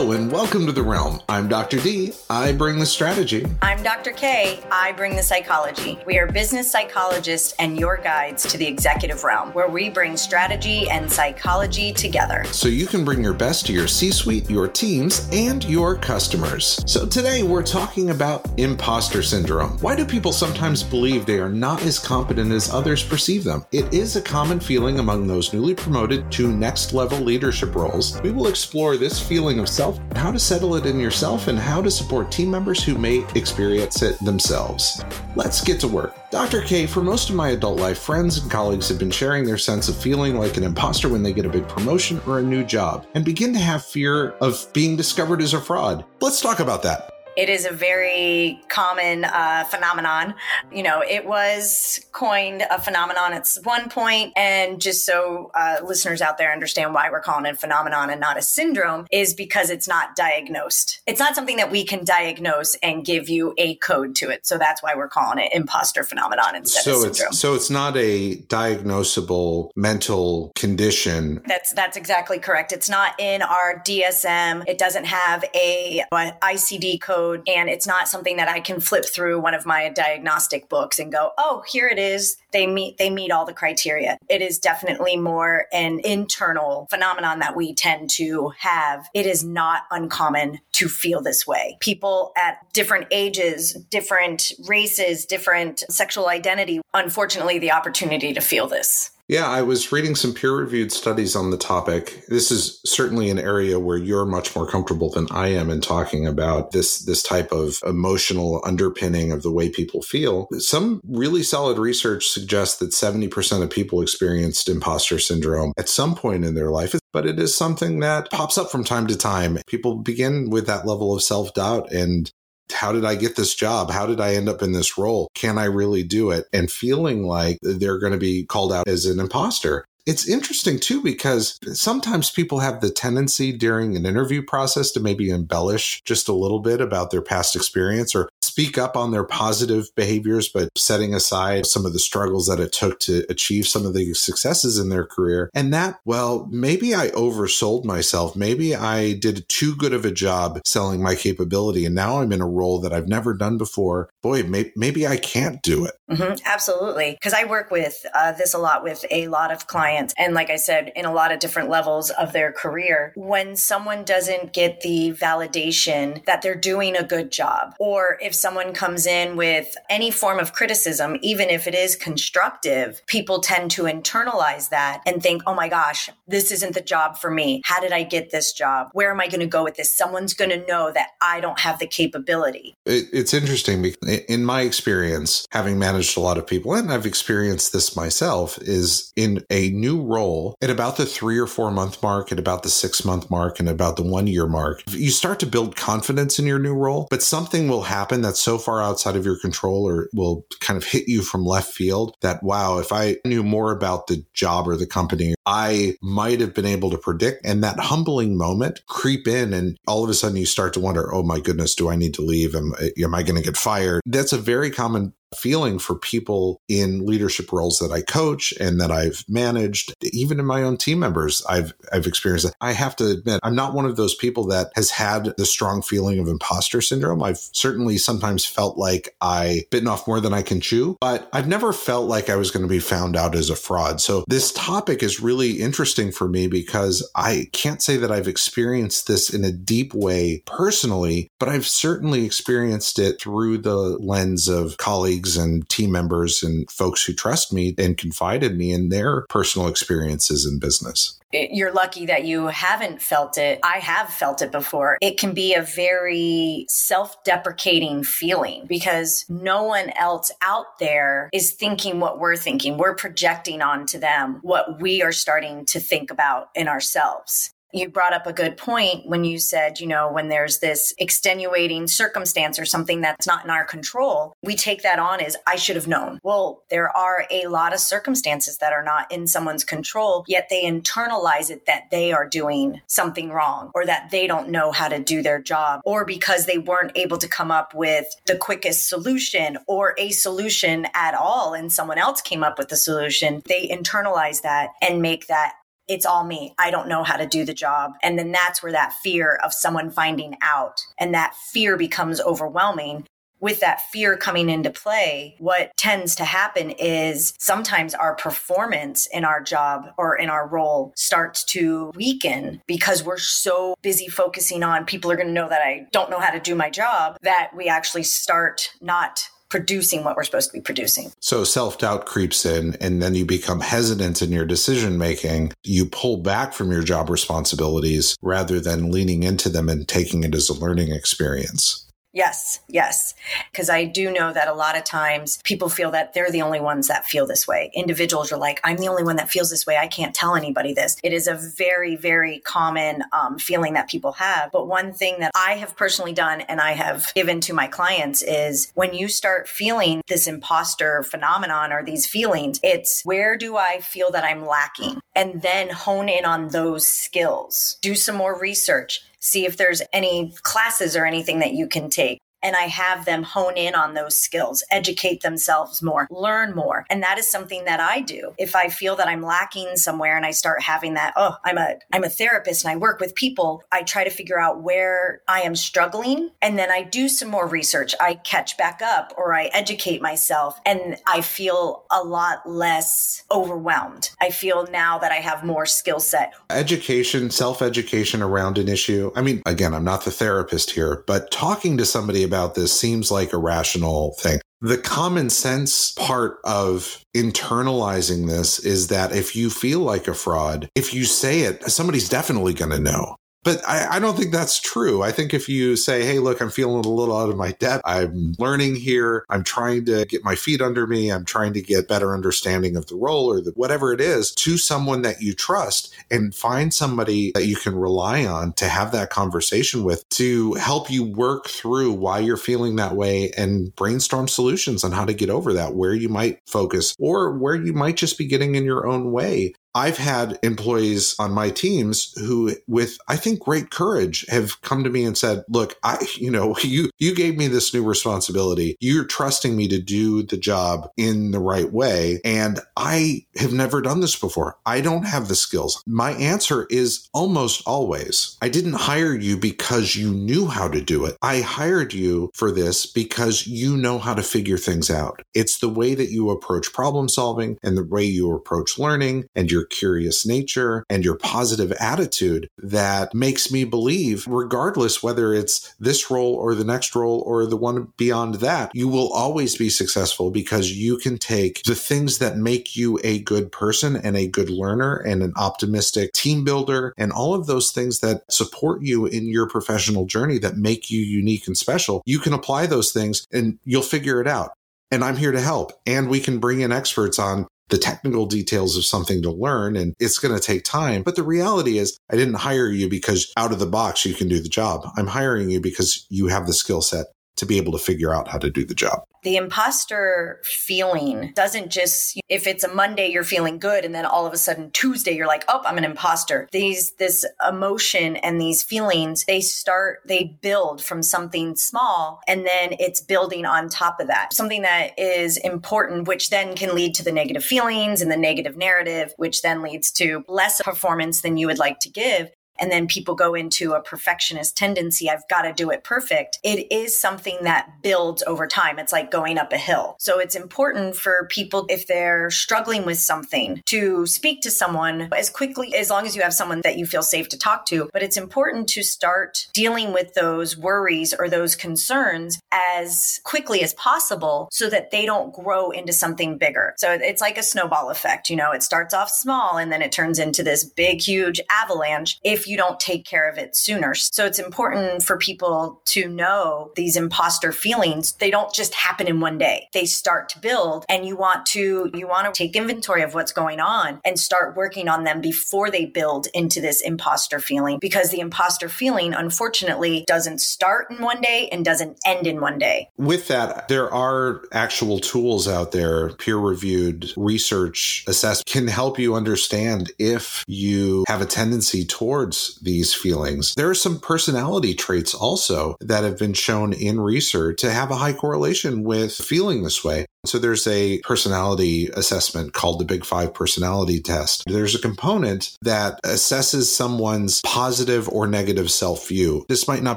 Hello and welcome to the realm. I'm Dr. D. I bring the strategy. I'm Dr. K. I bring the psychology. We are business psychologists and your guides to the executive realm, where we bring strategy and psychology together. So you can bring your best to your C suite, your teams, and your customers. So today we're talking about imposter syndrome. Why do people sometimes believe they are not as competent as others perceive them? It is a common feeling among those newly promoted to next level leadership roles. We will explore this feeling of self, how to settle it in yourself, and how to support team members who may experience it themselves. Let's get to work. Dr. K, for most of my adult life, friends and colleagues have been sharing their sense of feeling like an imposter when they get a big promotion or a new job and begin to have fear of being discovered as a fraud. Let's talk about that. It is a very common uh, phenomenon. You know, it was coined a phenomenon at one point, and just so uh, listeners out there understand why we're calling it a phenomenon and not a syndrome, is because it's not diagnosed. It's not something that we can diagnose and give you a code to it. So that's why we're calling it imposter phenomenon instead so of syndrome. It's, so it's not a diagnosable mental condition. That's that's exactly correct. It's not in our DSM. It doesn't have a, a ICD code code and it's not something that I can flip through one of my diagnostic books and go, "Oh, here it is. They meet they meet all the criteria." It is definitely more an internal phenomenon that we tend to have. It is not uncommon to feel this way. People at different ages, different races, different sexual identity, unfortunately the opportunity to feel this. Yeah, I was reading some peer reviewed studies on the topic. This is certainly an area where you're much more comfortable than I am in talking about this, this type of emotional underpinning of the way people feel. Some really solid research suggests that 70% of people experienced imposter syndrome at some point in their life, but it is something that pops up from time to time. People begin with that level of self doubt and how did I get this job? How did I end up in this role? Can I really do it? And feeling like they're going to be called out as an imposter. It's interesting too because sometimes people have the tendency during an interview process to maybe embellish just a little bit about their past experience or speak up on their positive behaviors, but setting aside some of the struggles that it took to achieve some of the successes in their career. And that, well, maybe I oversold myself. Maybe I did too good of a job selling my capability. And now I'm in a role that I've never done before. Boy, may- maybe I can't do it. Mm-hmm, absolutely. Because I work with uh, this a lot with a lot of clients. And like I said, in a lot of different levels of their career, when someone doesn't get the validation that they're doing a good job, or if someone comes in with any form of criticism, even if it is constructive, people tend to internalize that and think, oh my gosh, this isn't the job for me. How did I get this job? Where am I going to go with this? Someone's going to know that I don't have the capability. It, it's interesting because in my experience, having managed a lot of people, and I've experienced this myself, is in a new role at about the three or four month mark, at about the six month mark, and about the one year mark, you start to build confidence in your new role, but something will happen that's so far outside of your control or will kind of hit you from left field that, wow, if I knew more about the job or the company, I might have been able to predict. And that humbling moment creep in, and all of a sudden you start to wonder, oh my goodness, do I need to leave? Am, am I going to get fired? That's a very common feeling for people in leadership roles that I coach and that I've managed, even in my own team members, I've I've experienced that. I have to admit, I'm not one of those people that has had the strong feeling of imposter syndrome. I've certainly sometimes felt like I bitten off more than I can chew, but I've never felt like I was going to be found out as a fraud. So this topic is really interesting for me because I can't say that I've experienced this in a deep way personally, but I've certainly experienced it through the lens of colleagues colleagues and team members and folks who trust me and confide in me in their personal experiences in business you're lucky that you haven't felt it. I have felt it before. It can be a very self deprecating feeling because no one else out there is thinking what we're thinking. We're projecting onto them what we are starting to think about in ourselves. You brought up a good point when you said, you know, when there's this extenuating circumstance or something that's not in our control, we take that on as I should have known. Well, there are a lot of circumstances that are not in someone's control, yet they internalize it that they are doing something wrong or that they don't know how to do their job or because they weren't able to come up with the quickest solution or a solution at all and someone else came up with the solution, they internalize that and make that it's all me. I don't know how to do the job. And then that's where that fear of someone finding out and that fear becomes overwhelming with that fear coming into play, what tends to happen is sometimes our performance in our job or in our role starts to weaken because we're so busy focusing on people are going to know that I don't know how to do my job that we actually start not producing what we're supposed to be producing. So self doubt creeps in, and then you become hesitant in your decision making. You pull back from your job responsibilities rather than leaning into them and taking it as a learning experience. Yes, yes. Because I do know that a lot of times people feel that they're the only ones that feel this way. Individuals are like, I'm the only one that feels this way. I can't tell anybody this. It is a very, very common um, feeling that people have. But one thing that I have personally done and I have given to my clients is when you start feeling this imposter phenomenon or these feelings, it's where do I feel that I'm lacking? And then hone in on those skills. Do some more research see if there's any classes or anything that you can take and I have them hone in on those skills, educate themselves more, learn more. And that is something that I do. If I feel that I'm lacking somewhere and I start having that, oh, I'm a I'm a therapist and I work with people, I try to figure out where I am struggling and then I do some more research. I catch back up or I educate myself and I feel a lot less overwhelmed. I feel now that I have more skill set. Education, self-education around an issue. I mean, again, I'm not the therapist here, but talking to somebody about this seems like a rational thing. The common sense part of internalizing this is that if you feel like a fraud, if you say it, somebody's definitely going to know. But I, I, don't think that's true. I think if you say, hey, look, I'm feeling a little out of my depth, I'm learning here, I'm trying to get my feet under me, I'm trying to get better understanding of the role or the, whatever it is to someone that you trust and find somebody that you can rely on to have that conversation with to help you work through why you're feeling that way and brainstorm solutions on how to get over that, where you might focus or where you might just be getting in your own way I've had employees on my teams who, with I think great courage, have come to me and said, "Look, I, you know, you you gave me this new responsibility. You're trusting me to do the job in the right way, and I have never done this before. I don't have the skills." My answer is almost always, "I didn't hire you because you knew how to do it. I hired you for this because you know how to figure things out. It's the way that you approach problem solving and the way you approach learning and your your curious nature and your positive attitude that makes me believe, regardless whether it's this role or the next role or the one beyond that, you will always be successful because you can take the things that make you a good person and a good learner and an optimistic team builder and all of those things that support you in your professional journey that make you unique and special. You can apply those things and you'll figure it out and I'm here to help. And we can bring in experts on the technical details of something to learn and it's going to take time. But the reality is, I didn't hire you because out of the box you can do the job. I'm hiring you because you have the skill set to be able to figure out how to do the job. The imposter feeling doesn't just if it's a Monday you're feeling good and then all of a sudden Tuesday you're like, "Oh, I'm an imposter." These this emotion and these feelings, they start they build from something small and then it's building on top of that. Something that is important which then can lead to the negative feelings and the negative narrative which then leads to less performance than you would like to give and then people go into a perfectionist tendency i've got to do it perfect it is something that builds over time. It's like going up a hill. So it's important for people if they're struggling with something to speak to someone as quickly as long as you have someone that you feel safe to talk to. But it's important to start dealing with those worries or those concerns as quickly as possible so that they don't grow into something bigger. So it's like a snowball effect you know it starts off small and then it turns into this big huge avalanche. If you don't take care of it sooner. So it's important for people to know these imposter feelings. They don't just happen in one day. They start to build and you want to you want to take inventory of what's going on and start working on them before they build into this imposter feeling because the imposter feeling unfortunately doesn't start in one day and doesn't end in one day. With that, there are actual tools out there, peer-reviewed research assessment can help you understand if you have a tendency towards these feelings. There are some personality traits also that have been shown in research to have a high correlation with feeling this way. So there's a personality assessment called the Big Five personality test. There's a component that assesses someone's positive or negative self view. This might not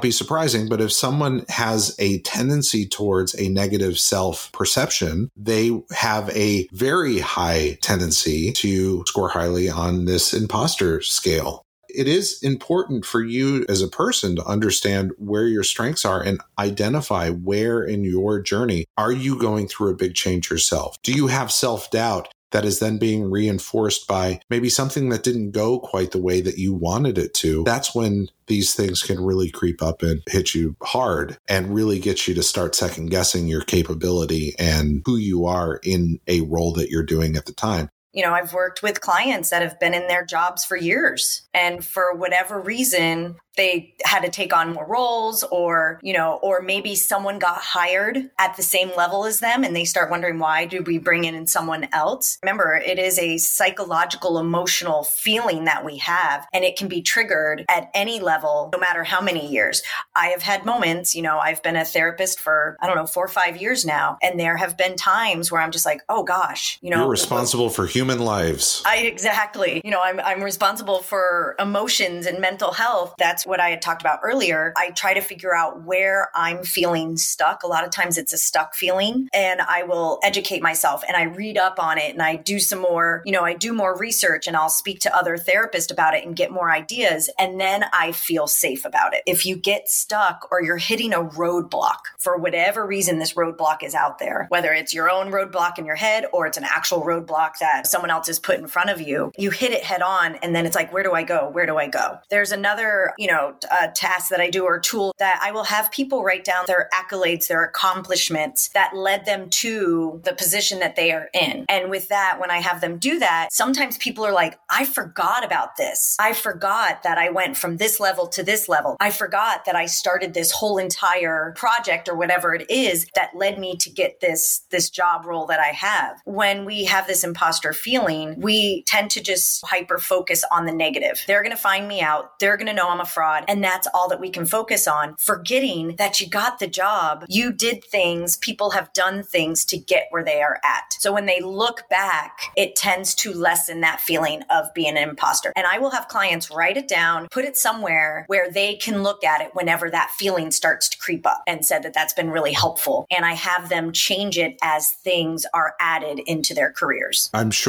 be surprising, but if someone has a tendency towards a negative self perception, they have a very high tendency to score highly on this imposter scale it is important for you as a person to understand where your strengths are and identify where in your journey are you going through a big change yourself? Do you have self doubt? That is then being reinforced by maybe something that didn't go quite the way that you wanted it to. That's when these things can really creep up and hit you hard and really get you to start second guessing your capability and who you are in a role that you're doing at the time you know, I've worked with clients that have been in their jobs for years. And for whatever reason, they had to take on more roles or you know or maybe someone got hired at the same level as them and they start wondering why did we bring in someone else? Remember it is a psychological emotional feeling that we have and it can be triggered at any level no matter how many years. I have had moments you know i've been a therapist for i don't know four or five years now and there have been times where i'm just like oh gosh you know. You're responsible for human lives i exactly you know i'm, I'm responsible for emotions and mental health that's what I had talked about earlier. I try to figure out where I'm feeling stuck. A lot of times it's a stuck feeling, and I will educate myself and I read up on it and I do some more, you know, I do more research and I'll speak to other therapists about it and get more ideas. And then I feel safe about it. If you get stuck or you're hitting a roadblock for whatever reason, this roadblock is out there, whether it's your own roadblock in your head or it's an actual roadblock that someone else has put in front of you, you hit it head on. And then it's like, where do I go? Where do I go? There's another, you know, a uh, task that I do or tool that I will have people write down their accolades, their accomplishments that led them to the position that they are in. And with that, when I have them do that, sometimes people are like, I forgot about this. I forgot that I went from this level to this level. I forgot that I started this whole entire project or whatever it is that led me to get this, this job role that I have. When we have this imposter feeling, we tend to just hyper focus on the negative. They're going to find me out. They're going to know I'm a fraud. And that's all that we can focus on, forgetting that you got the job. You did things, people have done things to get where they are at. So when they look back, it tends to lessen that feeling of being an imposter. And I will have clients write it down, put it somewhere where they can look at it whenever that feeling starts to creep up and said that that's been really helpful. And I have them change it as things are added into their careers. I'm sure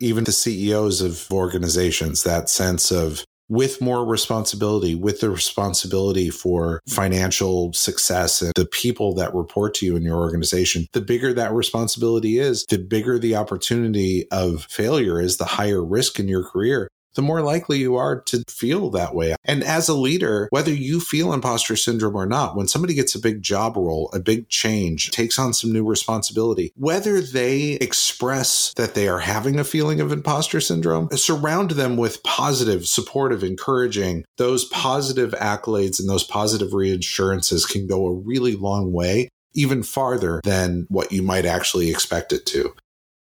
even the CEOs of organizations, that sense of with more responsibility, with the responsibility for financial success and the people that report to you in your organization, the bigger that responsibility is, the bigger the opportunity of failure is, the higher risk in your career the more likely you are to feel that way. And as a leader, whether you feel imposter syndrome or not, when somebody gets a big job role, a big change, takes on some new responsibility, whether they express that they are having a feeling of imposter syndrome, surround them with positive, supportive, encouraging. Those positive accolades and those positive reassurances can go a really long way even farther than what you might actually expect it to.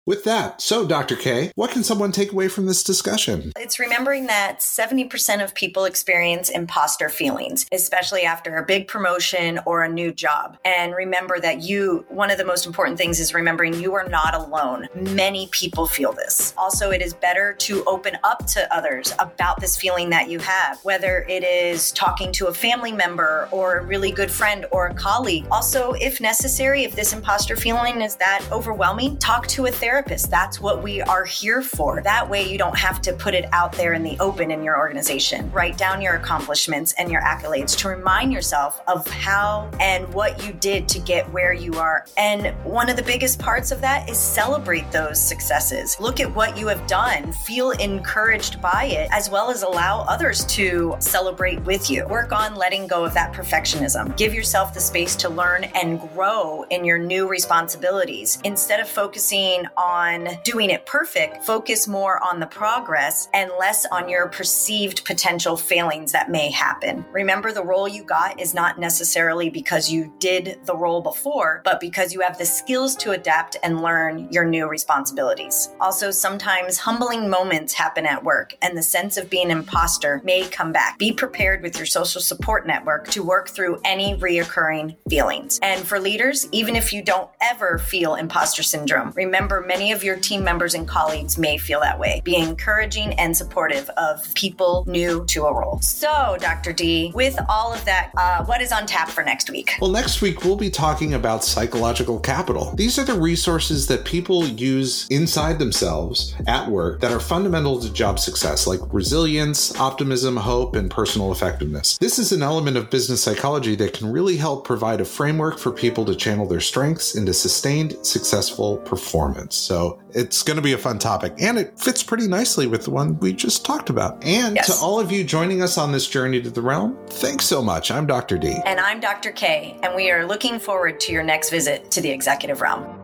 With that, so Dr. K, what can someone take away from this discussion? It's remembering that 70% of people experience imposter feelings, especially after a big promotion or a new job. And remember that you, one of the most important things is remembering you are not alone. Many people feel this. Also, it is better to open up to others about this feeling that you have, whether it is talking to a family member or a really good friend or a colleague. Also, if necessary, if this imposter feeling is that overwhelming, talk to a therapist therapist. That's what we are here for. That way, you don't have to put it out there in the open in your organization. Write down your accomplishments and your accolades to remind yourself of how and what you did to get where you are. And one of the biggest parts of that is celebrate those successes. Look at what you have done, feel encouraged by it, as well as allow others to celebrate with you. Work on letting go of that perfectionism. Give yourself the space to learn and grow in your new responsibilities instead of focusing on doing it perfect, focus more on the progress and less on your perceived potential failings that may happen. Remember, the role you got is not necessarily because you did the role before, but because you have the skills to adapt and learn your new responsibilities. Also, sometimes humbling moments happen at work, and the sense of being an imposter may come back. Be prepared with your social support network to work through any reoccurring feelings. And for leaders, even if you don't ever feel imposter syndrome, remember many of your team members and colleagues may feel that way. Be encouraging and supportive of people new to a role. So, Dr. D, with all of that, uh, what is on tap for next week? Well, next week we'll be talking about psychological capital. These are the resources that people use inside themselves at work that are fundamental to job success, like resilience, optimism, hope, and personal effectiveness. This is an element of business psychology that can really help provide a framework for people to channel their strengths into sustained, successful performance. So it's going to be a fun topic, and it fits pretty nicely with the one we just talked about. And yes. to all of you joining us on this journey to the realm, thanks so much. I'm Dr. D. And I'm Dr. K, and we are looking forward to your next visit to the executive realm.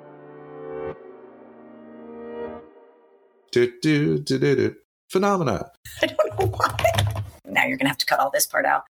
Do, do, do, do, do. Phenomena. I don't know why. Now you're going to have to cut all this part out.